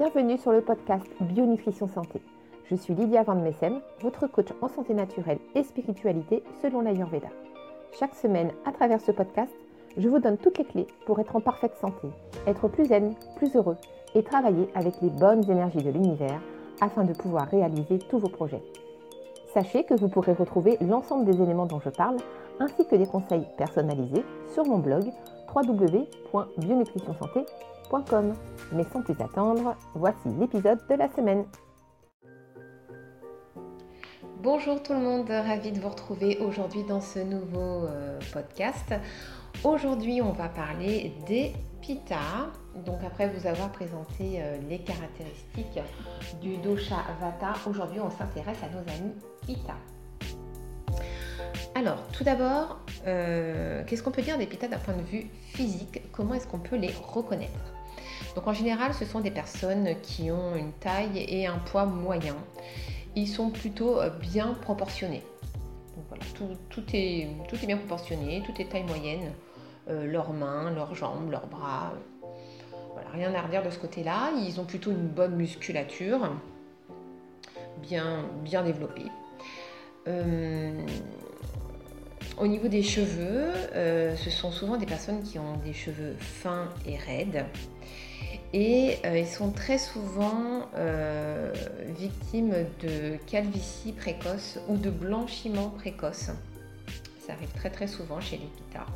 Bienvenue sur le podcast Bionutrition Santé. Je suis Lydia Van Messem, votre coach en santé naturelle et spiritualité selon l'Ayurveda. Chaque semaine, à travers ce podcast, je vous donne toutes les clés pour être en parfaite santé, être plus zen, plus heureux et travailler avec les bonnes énergies de l'univers afin de pouvoir réaliser tous vos projets. Sachez que vous pourrez retrouver l'ensemble des éléments dont je parle ainsi que des conseils personnalisés sur mon blog www.bionutritionsanté.com. Mais sans plus attendre, voici l'épisode de la semaine. Bonjour tout le monde, ravi de vous retrouver aujourd'hui dans ce nouveau euh, podcast. Aujourd'hui, on va parler des pitta. Donc après vous avoir présenté euh, les caractéristiques du dosha vata, aujourd'hui on s'intéresse à nos amis pitta. Alors, tout d'abord, euh, qu'est-ce qu'on peut dire des pitta d'un point de vue physique? Comment est-ce qu'on peut les reconnaître? Donc en général, ce sont des personnes qui ont une taille et un poids moyen. Ils sont plutôt euh, bien proportionnés. Tout, est, bien proportionné, tout est taille moyenne. Euh, leurs mains, leurs jambes, leurs bras. Voilà, rien à redire de ce côté-là. Ils ont plutôt une bonne musculature, bien, bien développée. Au niveau des cheveux, euh, ce sont souvent des personnes qui ont des cheveux fins et raides. Et euh, ils sont très souvent euh, victimes de calvitie précoce ou de blanchiment précoce. Ça arrive très très souvent chez les pitas.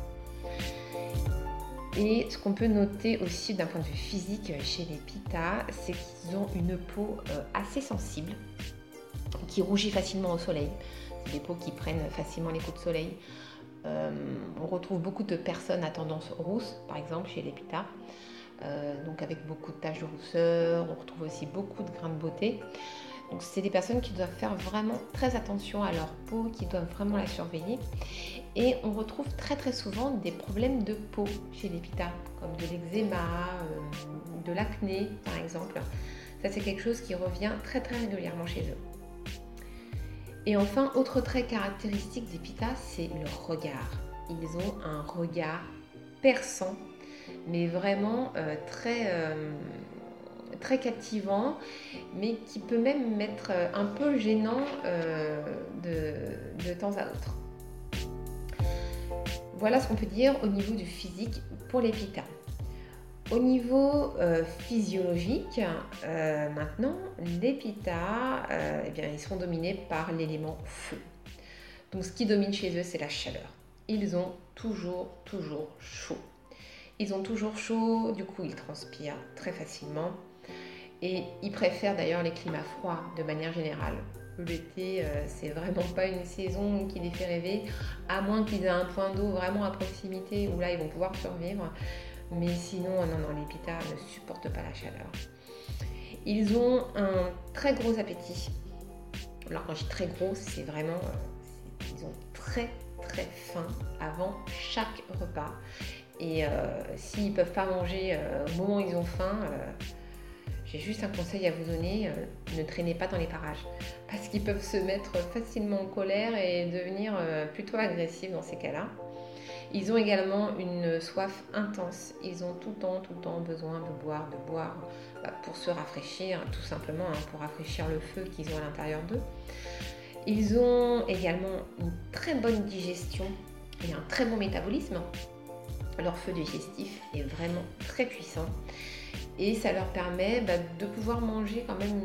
Et ce qu'on peut noter aussi d'un point de vue physique chez les pitas, c'est qu'ils ont une peau assez sensible, qui rougit facilement au soleil des peaux qui prennent facilement les coups de soleil. Euh, on retrouve beaucoup de personnes à tendance rousse, par exemple chez les euh, donc avec beaucoup de taches de rousseur. On retrouve aussi beaucoup de grains de beauté. Donc c'est des personnes qui doivent faire vraiment très attention à leur peau, qui doivent vraiment la surveiller. Et on retrouve très très souvent des problèmes de peau chez les comme de l'eczéma, euh, de l'acné par exemple. Ça c'est quelque chose qui revient très très régulièrement chez eux. Et enfin, autre trait caractéristique des pitas, c'est leur regard. Ils ont un regard perçant, mais vraiment euh, très, euh, très captivant, mais qui peut même être euh, un peu gênant de, de temps à autre. Voilà ce qu'on peut dire au niveau du physique pour les pitas. Au niveau euh, physiologique, euh, maintenant, les pitas, euh, eh bien, ils sont dominés par l'élément feu. Donc ce qui domine chez eux, c'est la chaleur. Ils ont toujours, toujours chaud. Ils ont toujours chaud, du coup ils transpirent très facilement. Et ils préfèrent d'ailleurs les climats froids de manière générale. L'été, c'est vraiment pas une saison qui les fait rêver, à moins qu'ils aient un point d'eau vraiment à proximité où là ils vont pouvoir survivre. Mais sinon, non, non, les pitas ne supportent pas la chaleur. Ils ont un très gros appétit. Alors quand je dis très gros, c'est vraiment... Euh, ils ont très très faim avant chaque repas. Et euh, s'ils ne peuvent pas manger euh, au moment où ils ont faim, j'ai juste un conseil à vous donner, ne traînez pas dans les parages. Parce qu'ils peuvent se mettre facilement en colère et devenir plutôt agressifs dans ces cas-là. Ils ont également une soif intense. Ils ont tout le temps, tout le temps besoin de boire, de boire bah, pour se rafraîchir, tout simplement, hein, pour rafraîchir le feu qu'ils ont à l'intérieur d'eux. Ils ont également une très bonne digestion et un très bon métabolisme. Leur feu digestif est vraiment très puissant et ça leur permet bah, de pouvoir manger quand même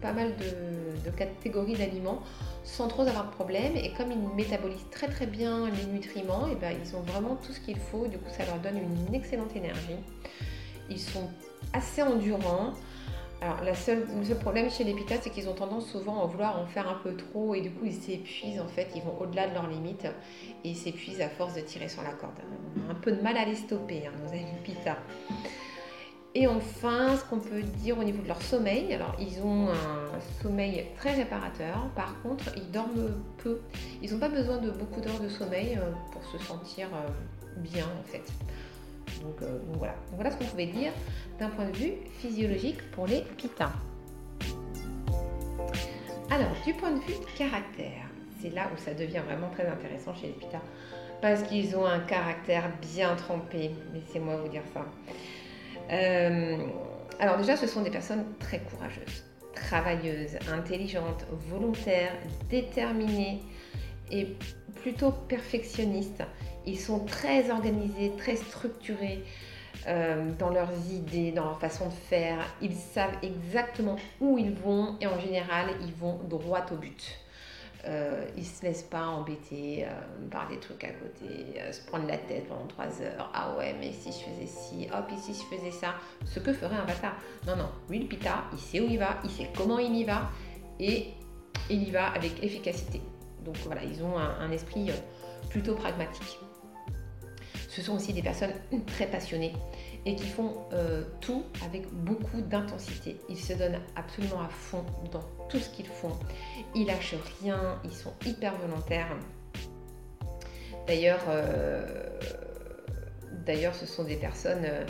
pas mal de, catégories d'aliments sans trop avoir de problème. Et comme ils métabolisent très très bien les nutriments, et ben, ils ont vraiment tout ce qu'il faut. Du coup, ça leur donne une excellente énergie. Ils sont assez endurants. Alors, le seul problème chez les pitas, c'est qu'ils ont tendance souvent à vouloir en faire un peu trop et du coup, ils s'épuisent en fait, ils vont au-delà de leurs limites et ils s'épuisent à force de tirer sur la corde. On a un peu de mal à les stopper, hein, nos amis pitas. Et enfin, ce qu'on peut dire au niveau de leur sommeil, alors ils ont un sommeil très réparateur, par contre ils dorment peu, ils n'ont pas besoin de beaucoup d'heures de sommeil euh, pour se sentir euh, bien en fait. Donc, euh, voilà. voilà ce qu'on pouvait dire d'un point de vue physiologique pour les pitas. Alors du point de vue caractère, c'est là où ça devient vraiment très intéressant chez les pitas, parce qu'ils ont un caractère bien trempé, laissez-moi vous dire ça. Euh, alors déjà, ce sont des personnes très courageuses, travailleuses, intelligentes, volontaires, déterminées et plutôt perfectionnistes. Ils sont très organisés, très structurés euh, dans leurs idées, dans leur façon de faire. Ils savent exactement où ils vont et en général, ils vont droit au but. Euh, ils ne se laissent pas embêter euh, par des trucs à côté, euh, se prendre la tête pendant trois heures. Ah ouais, mais si je faisais ci, hop, ici je faisais ça. Ce que ferait un bâtard. Non, non, lui le pita, il sait où il va, il sait comment il y va et il y va avec efficacité. Donc voilà, ils ont un, esprit plutôt pragmatique. Ce sont aussi des personnes très passionnées et qui font euh, tout avec beaucoup d'intensité. Ils se donnent absolument à fond dans tout ce qu'ils font. Ils lâchent rien, ils sont hyper volontaires. D'ailleurs, euh, d'ailleurs ce sont des personnes euh,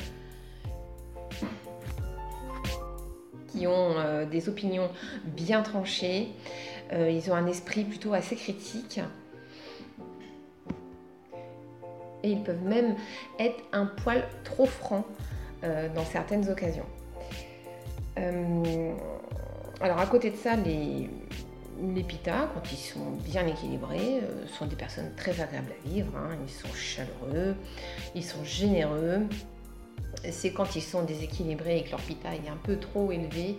qui ont des opinions bien tranchées. ils ont un esprit plutôt assez critique et ils peuvent même être un poil trop francs euh, dans certaines occasions. Euh, alors à côté de ça, les, les pitas, quand ils sont bien équilibrés, euh, sont des personnes très agréables à vivre. Hein. Ils sont chaleureux, ils sont généreux. C'est quand ils sont déséquilibrés et que leur pita est un peu trop élevé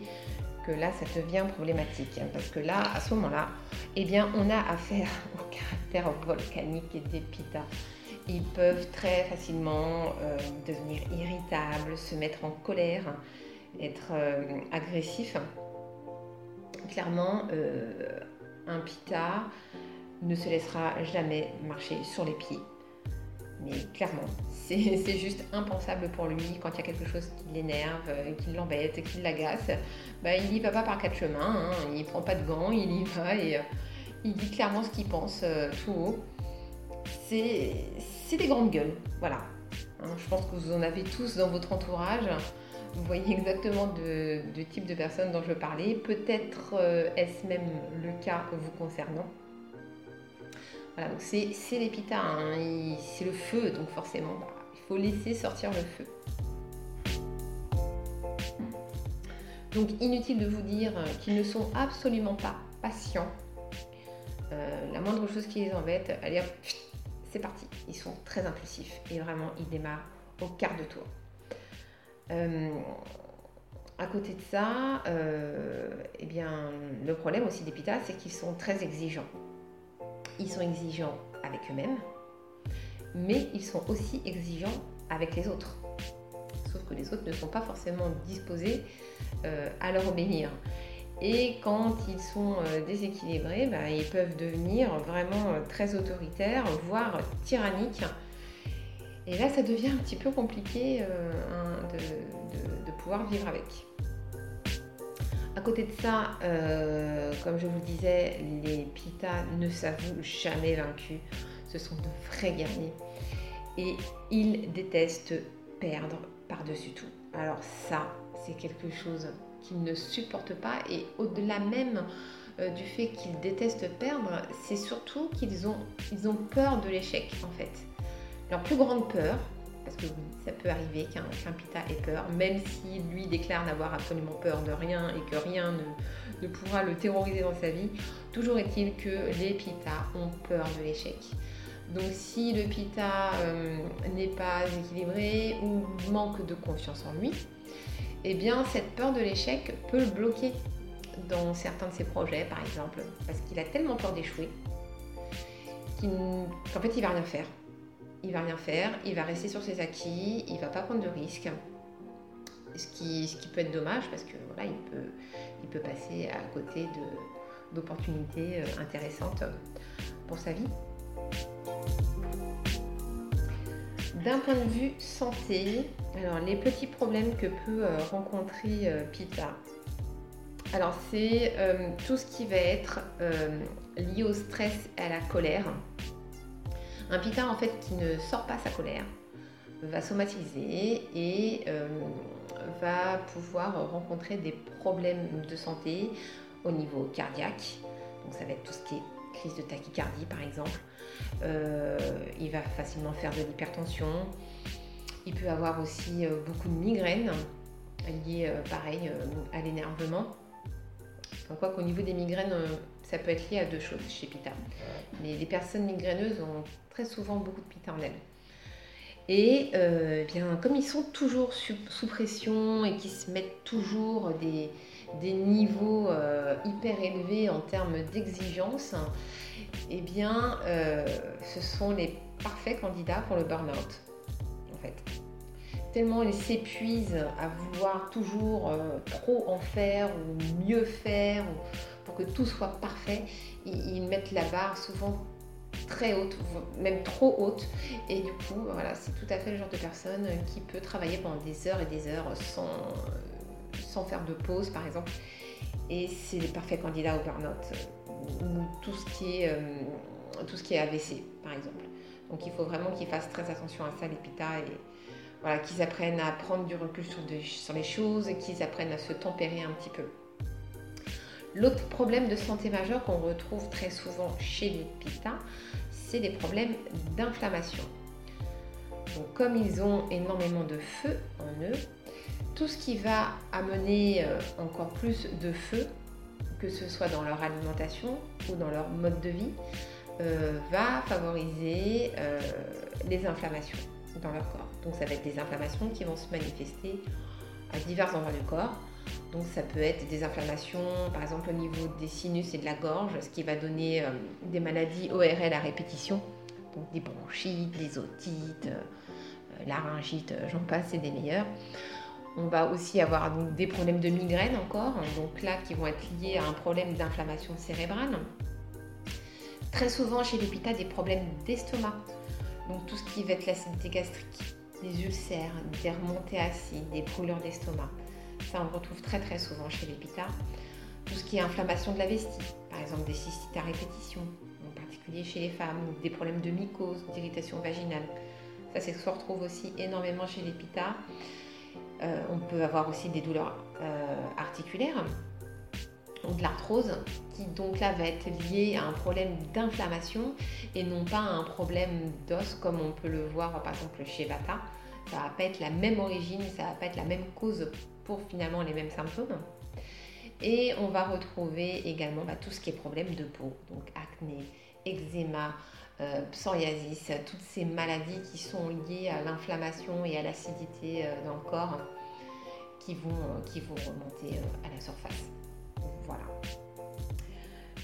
que là, ça devient problématique. Parce que là, à ce moment-là, eh bien, on a affaire au caractère volcanique des pitas ils peuvent très facilement euh, devenir irritables, se mettre en colère, être euh, agressifs. Clairement, euh, un pita ne se laissera jamais marcher sur les pieds. Mais clairement, c'est juste impensable pour lui quand il y a quelque chose qui l'énerve, qui l'embête, qui l'agace. Bah, il n'y va pas par quatre chemins, hein. il prend pas de gants, il y va et il dit clairement ce qu'il pense tout haut c'est des grandes gueules. Voilà. Hein, je pense que vous en avez tous dans votre entourage. Vous voyez exactement de, type de personnes dont je parlais. Peut-être euh, est-ce même le cas vous concernant. Voilà, donc c'est l'épita, hein. c'est le feu, donc forcément, bah, il faut laisser sortir le feu. Donc inutile de vous dire qu'ils ne sont absolument pas patients. Euh, la moindre chose qui les embête, allez c'est parti. Ils sont très impulsifs et vraiment, ils démarrent au quart de tour. Euh, à côté de ça, euh, eh bien, le problème aussi des pitas, c'est qu'ils sont très exigeants. Ils sont exigeants avec eux-mêmes, mais ils sont aussi exigeants avec les autres. Sauf que les autres ne sont pas forcément disposés euh, à leur obéir. Et quand ils sont déséquilibrés, bah, ils peuvent devenir vraiment très autoritaires, voire tyranniques. Et là, ça devient un petit peu compliqué euh, de, pouvoir vivre avec. À côté de ça, comme je vous disais, les pitas ne s'avouent jamais vaincus. Ce sont de vrais guerriers. Et ils détestent perdre par-dessus tout. Alors ça, c'est quelque chose qu'ils ne supportent pas et au-delà même euh, du fait qu'ils détestent perdre, c'est surtout qu'ils ont, ils ont peur de l'échec en fait. Leur plus grande peur, parce que ça peut arriver qu'un pita ait peur, même si lui déclare n'avoir absolument peur de rien et que rien ne, pourra le terroriser dans sa vie, toujours est-il que les pitas ont peur de l'échec. Donc si le pita euh, n'est pas équilibré ou manque de confiance en lui, eh bien cette peur de l'échec peut le bloquer dans certains de ses projets par exemple, parce qu'il a tellement peur d'échouer qu'en fait il va rien faire. Il va rien faire, il va rester sur ses acquis, il va pas prendre de risques. Ce qui, peut être dommage parce que voilà, il peut, passer à côté d'opportunités euh, intéressantes pour sa vie. D'un point de vue santé, alors les petits problèmes que peut euh, rencontrer euh, Pita. Alors c'est tout ce qui va être lié au stress et à la colère. Un Pita en fait qui ne sort pas sa colère va somatiser et va pouvoir rencontrer des problèmes de santé au niveau cardiaque. Donc ça va être tout ce qui est crise de tachycardie par exemple. Euh, il va facilement faire de l'hypertension. Il peut avoir aussi euh, beaucoup de migraines. liées pareil à l'énervement. Donc quoi qu'au niveau des migraines, ça peut être lié à deux choses chez Pita. Mais les personnes migraineuses ont très souvent beaucoup de Pita en elles. Et eh bien, comme ils sont toujours sous pression et qu'ils se mettent toujours des, des niveaux euh, hyper élevés en termes d'exigence, eh bien, euh, ce sont les parfaits candidats pour le burn-out, en fait. Tellement ils s'épuisent à vouloir toujours euh, trop en faire ou mieux faire pour que tout soit parfait, ils, mettent la barre souvent très haute, même trop haute. Et du coup, voilà, c'est tout à fait le genre de personne qui peut travailler pendant des heures et des heures sans faire de pause par exemple. Et c'est le parfait candidat au burn-out ou tout ce qui est, euh, tout ce AVC par exemple. Donc il faut vraiment qu'ils fassent très attention à ça, les pita, et voilà, qu'ils apprennent à prendre du recul sur, sur les choses qu'ils apprennent à se tempérer un petit peu. L'autre problème de santé majeur qu'on retrouve très souvent chez les pita, c'est des problèmes d'inflammation. Donc comme ils ont énormément de feu en eux, tout ce qui va amener euh, encore plus de feu, que ce soit dans leur alimentation ou dans leur mode de vie, euh, va favoriser euh, les inflammations dans leur corps. Donc ça va être des inflammations qui vont se manifester à divers endroits du corps. Donc ça peut être des inflammations par exemple au niveau des sinus et de la gorge, ce qui va donner des maladies ORL à répétition, donc des bronchites, des otites, laryngite, j'en passe, et des meilleurs. On va aussi avoir des problèmes de migraine encore, donc là qui vont être liés à un problème d'inflammation cérébrale. Très souvent chez l'hôpital, des problèmes d'estomac, donc tout ce qui va être l'acidité gastrique, des ulcères, des remontées acides, des brûlures d'estomac. Ça, on retrouve très très souvent chez l'hôpital. Tout ce qui est inflammation de la vestie, par exemple des cystites à répétition, en particulier chez les femmes, des problèmes de mycose, d'irritation vaginale. Ça, c'est ce qu'on retrouve aussi énormément chez l'hôpital. Euh, on peut avoir aussi des douleurs euh, articulaires ou de l'arthrose qui donc là va être liée à un problème d'inflammation et non pas à un problème d'os comme on peut le voir par exemple chez Vata. Ça va pas être la même origine, ça va pas être la même cause pour finalement les mêmes symptômes. Et on va retrouver également bah, tout ce qui est problème de peau, donc acné, eczéma, euh, psoriasis, toutes ces maladies qui sont liées à l'inflammation et à l'acidité euh, dans le corps qui vont, euh, qui vont remonter à la surface. Voilà.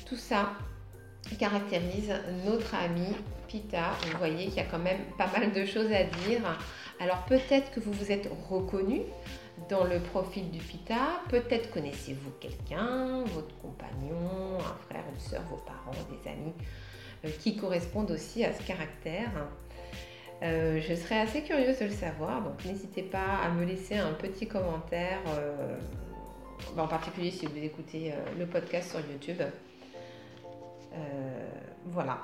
Tout ça caractérise notre ami Pita. Vous voyez qu'il y a quand même pas mal de choses à dire. Alors peut-être que vous vous êtes reconnu dans le profil du Pita, peut-être connaissez-vous quelqu'un, votre compagnon, un frère, une soeur, vos parents, des amis euh, qui correspondent aussi à ce caractère. Euh, je serais assez curieuse de le savoir, donc n'hésitez pas à me laisser un petit commentaire, euh, en particulier si vous écoutez le podcast sur YouTube. voilà.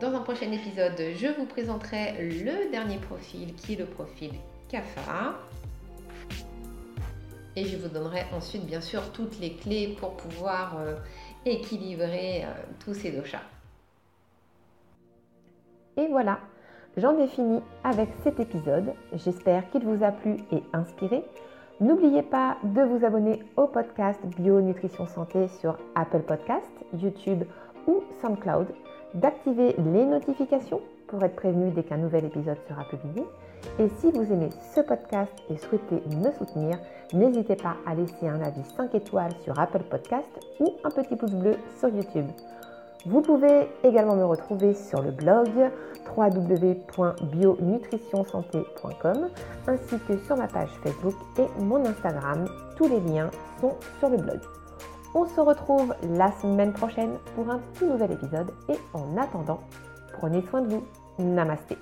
Dans un prochain épisode, je vous présenterai le dernier profil qui est le profil CAFA. Et je vous donnerai ensuite bien sûr toutes les clés pour pouvoir euh, équilibrer euh, tous ces doshas. Et voilà, j'en ai fini avec cet épisode. J'espère qu'il vous a plu et inspiré. N'oubliez pas de vous abonner au podcast Bio Nutrition Santé sur Apple Podcast, YouTube ou SoundCloud, d'activer les notifications pour être prévenu dès qu'un nouvel épisode sera publié et si vous aimez ce podcast et souhaitez me soutenir, n'hésitez pas à laisser un avis 5 étoiles sur Apple Podcast ou un petit pouce bleu sur YouTube. Vous pouvez également me retrouver sur le blog www.bionutritionsanté.com ainsi que sur ma page Facebook et mon Instagram. Tous les liens sont sur le blog. On se retrouve la semaine prochaine pour un tout nouvel épisode et en attendant, prenez soin de vous. Namasté.